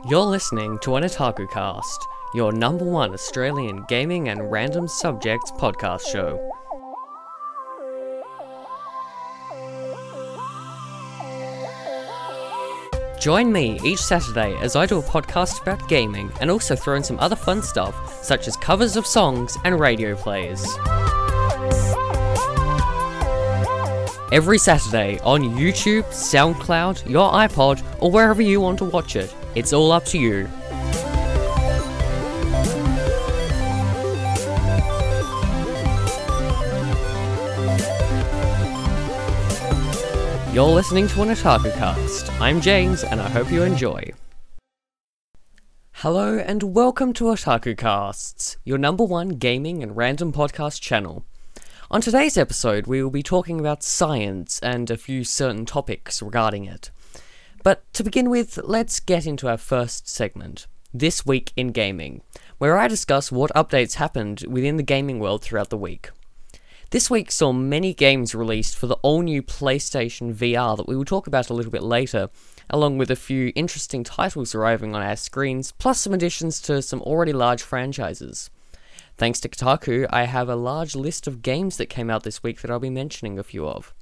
You're listening to an Otaku Cast, your number one Australian gaming and random subjects podcast show. Join me each Saturday as I do a podcast about gaming and also throw in some other fun stuff, such as covers of songs and radio plays. Every Saturday on YouTube, SoundCloud, your iPod, or wherever you want to watch it. It's all up to you. You're listening to an Otaku Cast. I'm James, and I hope you enjoy. Hello, and welcome to Otaku Casts, your number one gaming and random podcast channel. On today's episode, we will be talking about science and a few certain topics regarding it. But to begin with, let's get into our first segment This Week in Gaming, where I discuss what updates happened within the gaming world throughout the week. This week saw many games released for the all new PlayStation VR that we will talk about a little bit later, along with a few interesting titles arriving on our screens, plus some additions to some already large franchises. Thanks to Kotaku, I have a large list of games that came out this week that I'll be mentioning a few of.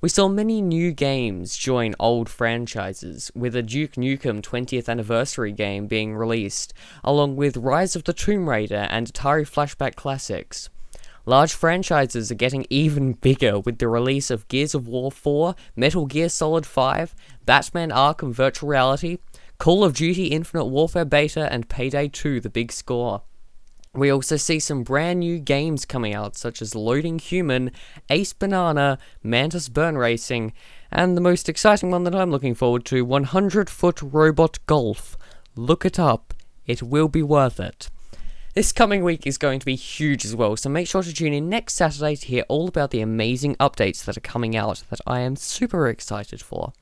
We saw many new games join old franchises, with a Duke Nukem 20th anniversary game being released, along with Rise of the Tomb Raider and Atari Flashback Classics. Large franchises are getting even bigger with the release of Gears of War 4, Metal Gear Solid 5, Batman Arkham Virtual Reality, Call of Duty Infinite Warfare Beta, and Payday 2 The Big Score. We also see some brand new games coming out, such as Loading Human, Ace Banana, Mantis Burn Racing, and the most exciting one that I'm looking forward to 100 Foot Robot Golf. Look it up, it will be worth it. This coming week is going to be huge as well, so make sure to tune in next Saturday to hear all about the amazing updates that are coming out that I am super excited for.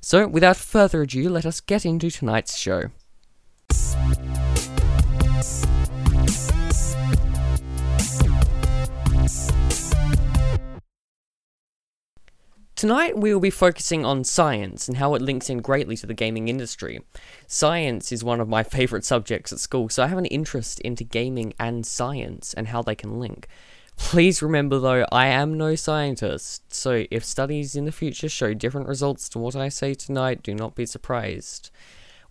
So, without further ado, let us get into tonight's show. Tonight, we will be focusing on science and how it links in greatly to the gaming industry. Science is one of my favourite subjects at school, so I have an interest into gaming and science and how they can link. Please remember though, I am no scientist, so if studies in the future show different results to what I say tonight, do not be surprised.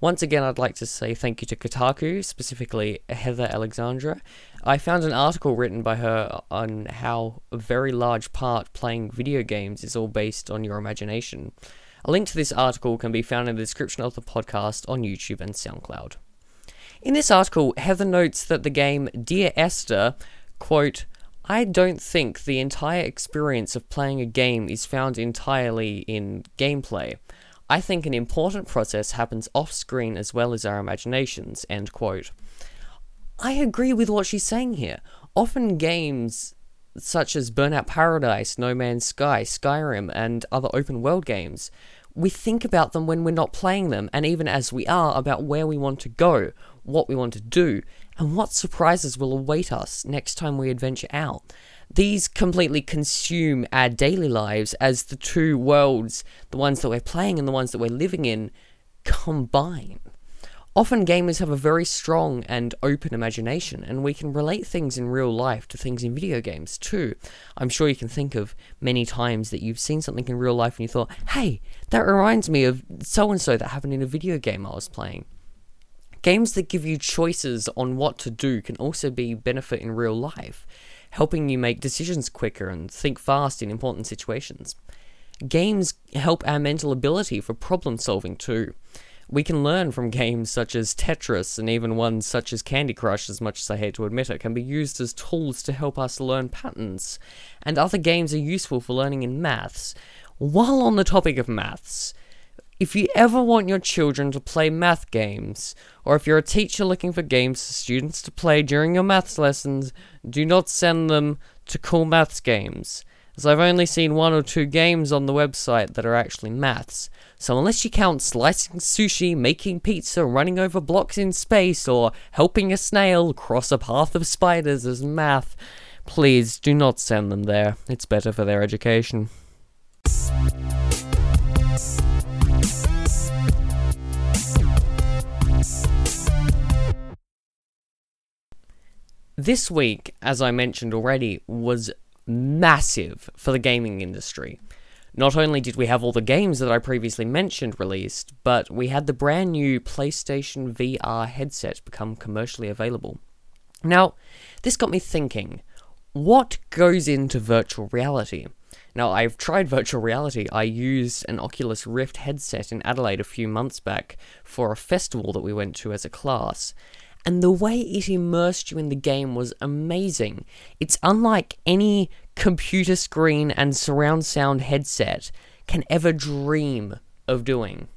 Once again, I'd like to say thank you to Kotaku, specifically Heather Alexandra. I found an article written by her on how a very large part playing video games is all based on your imagination. A link to this article can be found in the description of the podcast on YouTube and SoundCloud. In this article, Heather notes that the game Dear Esther, quote, I don't think the entire experience of playing a game is found entirely in gameplay. I think an important process happens off screen as well as our imaginations. End quote. I agree with what she's saying here. Often games such as Burnout Paradise, No Man's Sky, Skyrim, and other open world games, we think about them when we're not playing them, and even as we are, about where we want to go, what we want to do, and what surprises will await us next time we adventure out these completely consume our daily lives as the two worlds, the ones that we're playing and the ones that we're living in, combine. Often gamers have a very strong and open imagination, and we can relate things in real life to things in video games too. I'm sure you can think of many times that you've seen something in real life and you thought, hey, that reminds me of so and so that happened in a video game I was playing. Games that give you choices on what to do can also be benefit in real life helping you make decisions quicker and think fast in important situations. Games help our mental ability for problem solving too. We can learn from games such as Tetris and even ones such as Candy Crush, as much as I hate to admit it, can be used as tools to help us learn patterns. And other games are useful for learning in maths. While on the topic of maths, if you ever want your children to play math games, or if you're a teacher looking for games for students to play during your maths lessons, do not send them to cool maths games, as I've only seen one or two games on the website that are actually maths. So unless you count slicing sushi, making pizza, running over blocks in space, or helping a snail cross a path of spiders as math, please do not send them there. It's better for their education. This week, as I mentioned already, was massive for the gaming industry. Not only did we have all the games that I previously mentioned released, but we had the brand new PlayStation VR headset become commercially available. Now, this got me thinking what goes into virtual reality? Now, I've tried virtual reality. I used an Oculus Rift headset in Adelaide a few months back for a festival that we went to as a class. And the way it immersed you in the game was amazing. It's unlike any computer screen and surround sound headset can ever dream of doing.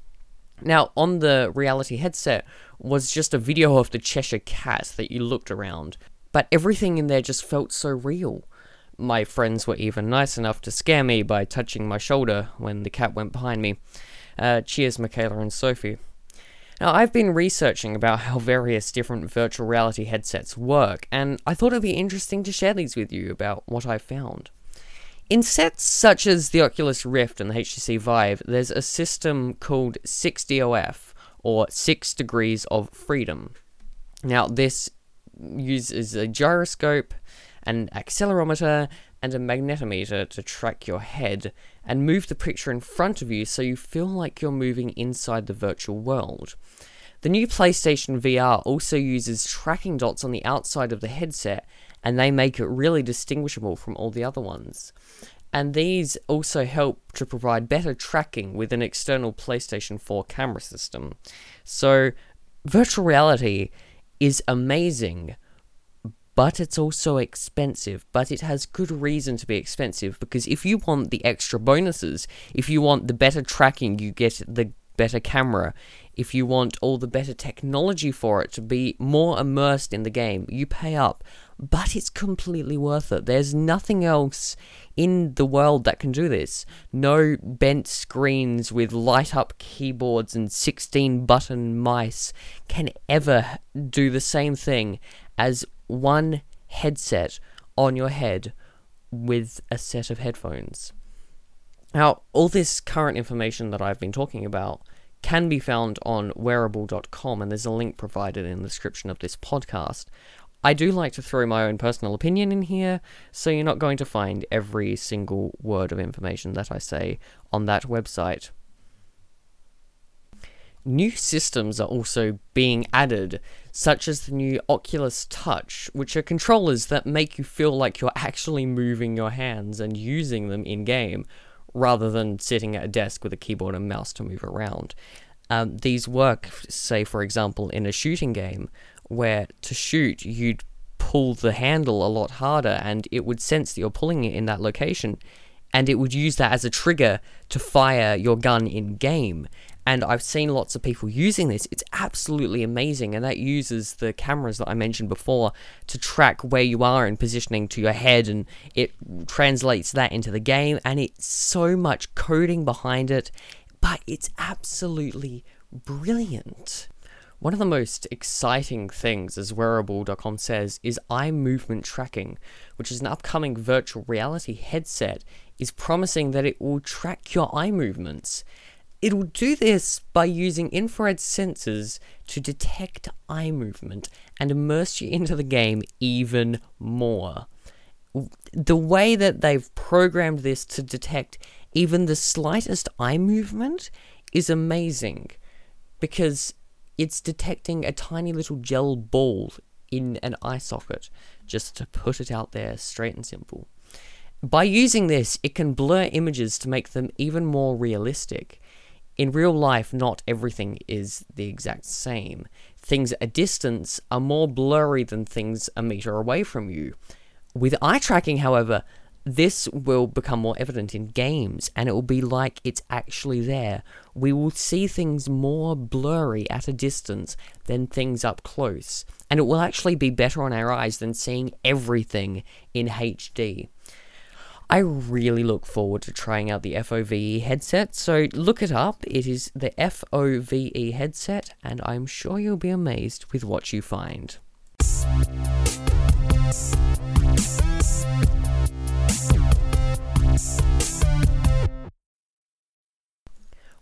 Now, on the reality headset was just a video of the Cheshire Cat that you looked around, but everything in there just felt so real. My friends were even nice enough to scare me by touching my shoulder when the cat went behind me. Uh, cheers, Michaela and Sophie. Now, I've been researching about how various different virtual reality headsets work, and I thought it'd be interesting to share these with you about what I found. In sets such as the Oculus Rift and the HTC Vive, there's a system called 6DOF, or 6 Degrees of Freedom. Now, this uses a gyroscope, an accelerometer, and a magnetometer to track your head and move the picture in front of you so you feel like you're moving inside the virtual world. The new PlayStation VR also uses tracking dots on the outside of the headset and they make it really distinguishable from all the other ones. And these also help to provide better tracking with an external PlayStation 4 camera system. So, virtual reality is amazing, but it's also expensive. But it has good reason to be expensive because if you want the extra bonuses, if you want the better tracking, you get the better camera. If you want all the better technology for it to be more immersed in the game, you pay up. But it's completely worth it. There's nothing else in the world that can do this. No bent screens with light up keyboards and 16 button mice can ever do the same thing as one headset on your head with a set of headphones. Now, all this current information that I've been talking about can be found on wareable.com, and there's a link provided in the description of this podcast. I do like to throw my own personal opinion in here, so you're not going to find every single word of information that I say on that website. New systems are also being added, such as the new Oculus Touch, which are controllers that make you feel like you're actually moving your hands and using them in game, rather than sitting at a desk with a keyboard and mouse to move around. Um, these work, say, for example, in a shooting game, where to shoot you'd pull the handle a lot harder and it would sense that you're pulling it in that location and it would use that as a trigger to fire your gun in game. And I've seen lots of people using this. It's absolutely amazing. And that uses the cameras that I mentioned before to track where you are and positioning to your head. And it translates that into the game. And it's so much coding behind it. But it's absolutely brilliant. One of the most exciting things, as Wareable.com says, is eye movement tracking, which is an upcoming virtual reality headset, is promising that it will track your eye movements. It will do this by using infrared sensors to detect eye movement and immerse you into the game even more. The way that they've programmed this to detect even the slightest eye movement is amazing because it's detecting a tiny little gel ball in an eye socket, just to put it out there straight and simple. By using this, it can blur images to make them even more realistic. In real life, not everything is the exact same. Things at a distance are more blurry than things a meter away from you. With eye tracking, however, this will become more evident in games and it will be like it's actually there. We will see things more blurry at a distance than things up close, and it will actually be better on our eyes than seeing everything in HD. I really look forward to trying out the FOVE headset, so look it up. It is the FOVE headset, and I'm sure you'll be amazed with what you find.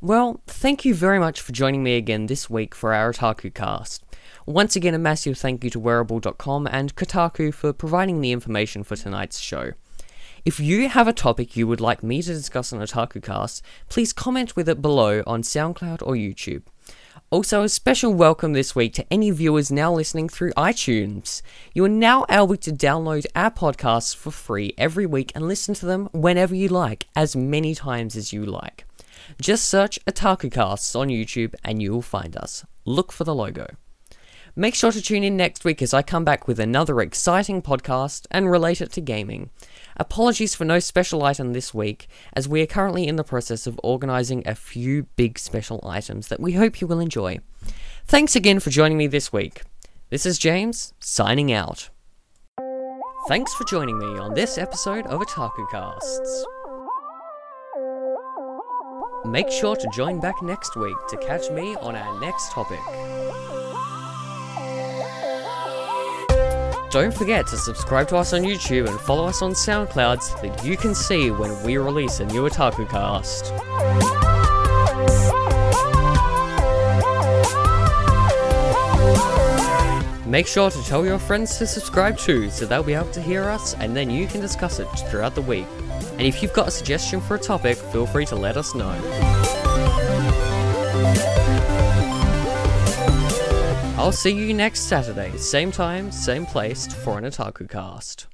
Well, thank you very much for joining me again this week for our Otaku cast. Once again, a massive thank you to Wareable.com and Kotaku for providing the information for tonight's show. If you have a topic you would like me to discuss on Otaku Cast, please comment with it below on SoundCloud or YouTube. Also, a special welcome this week to any viewers now listening through iTunes. You are now able to download our podcasts for free every week and listen to them whenever you like, as many times as you like. Just search OtakuCasts on YouTube and you will find us. Look for the logo. Make sure to tune in next week as I come back with another exciting podcast and relate it to gaming. Apologies for no special item this week, as we are currently in the process of organising a few big special items that we hope you will enjoy. Thanks again for joining me this week. This is James, signing out. Thanks for joining me on this episode of Otaku Casts. Make sure to join back next week to catch me on our next topic. Don't forget to subscribe to us on YouTube and follow us on SoundCloud so that you can see when we release a new Otaku cast. Make sure to tell your friends to subscribe too so they'll be able to hear us and then you can discuss it throughout the week. And if you've got a suggestion for a topic, feel free to let us know. I'll see you next Saturday, same time, same place, for an Otaku cast.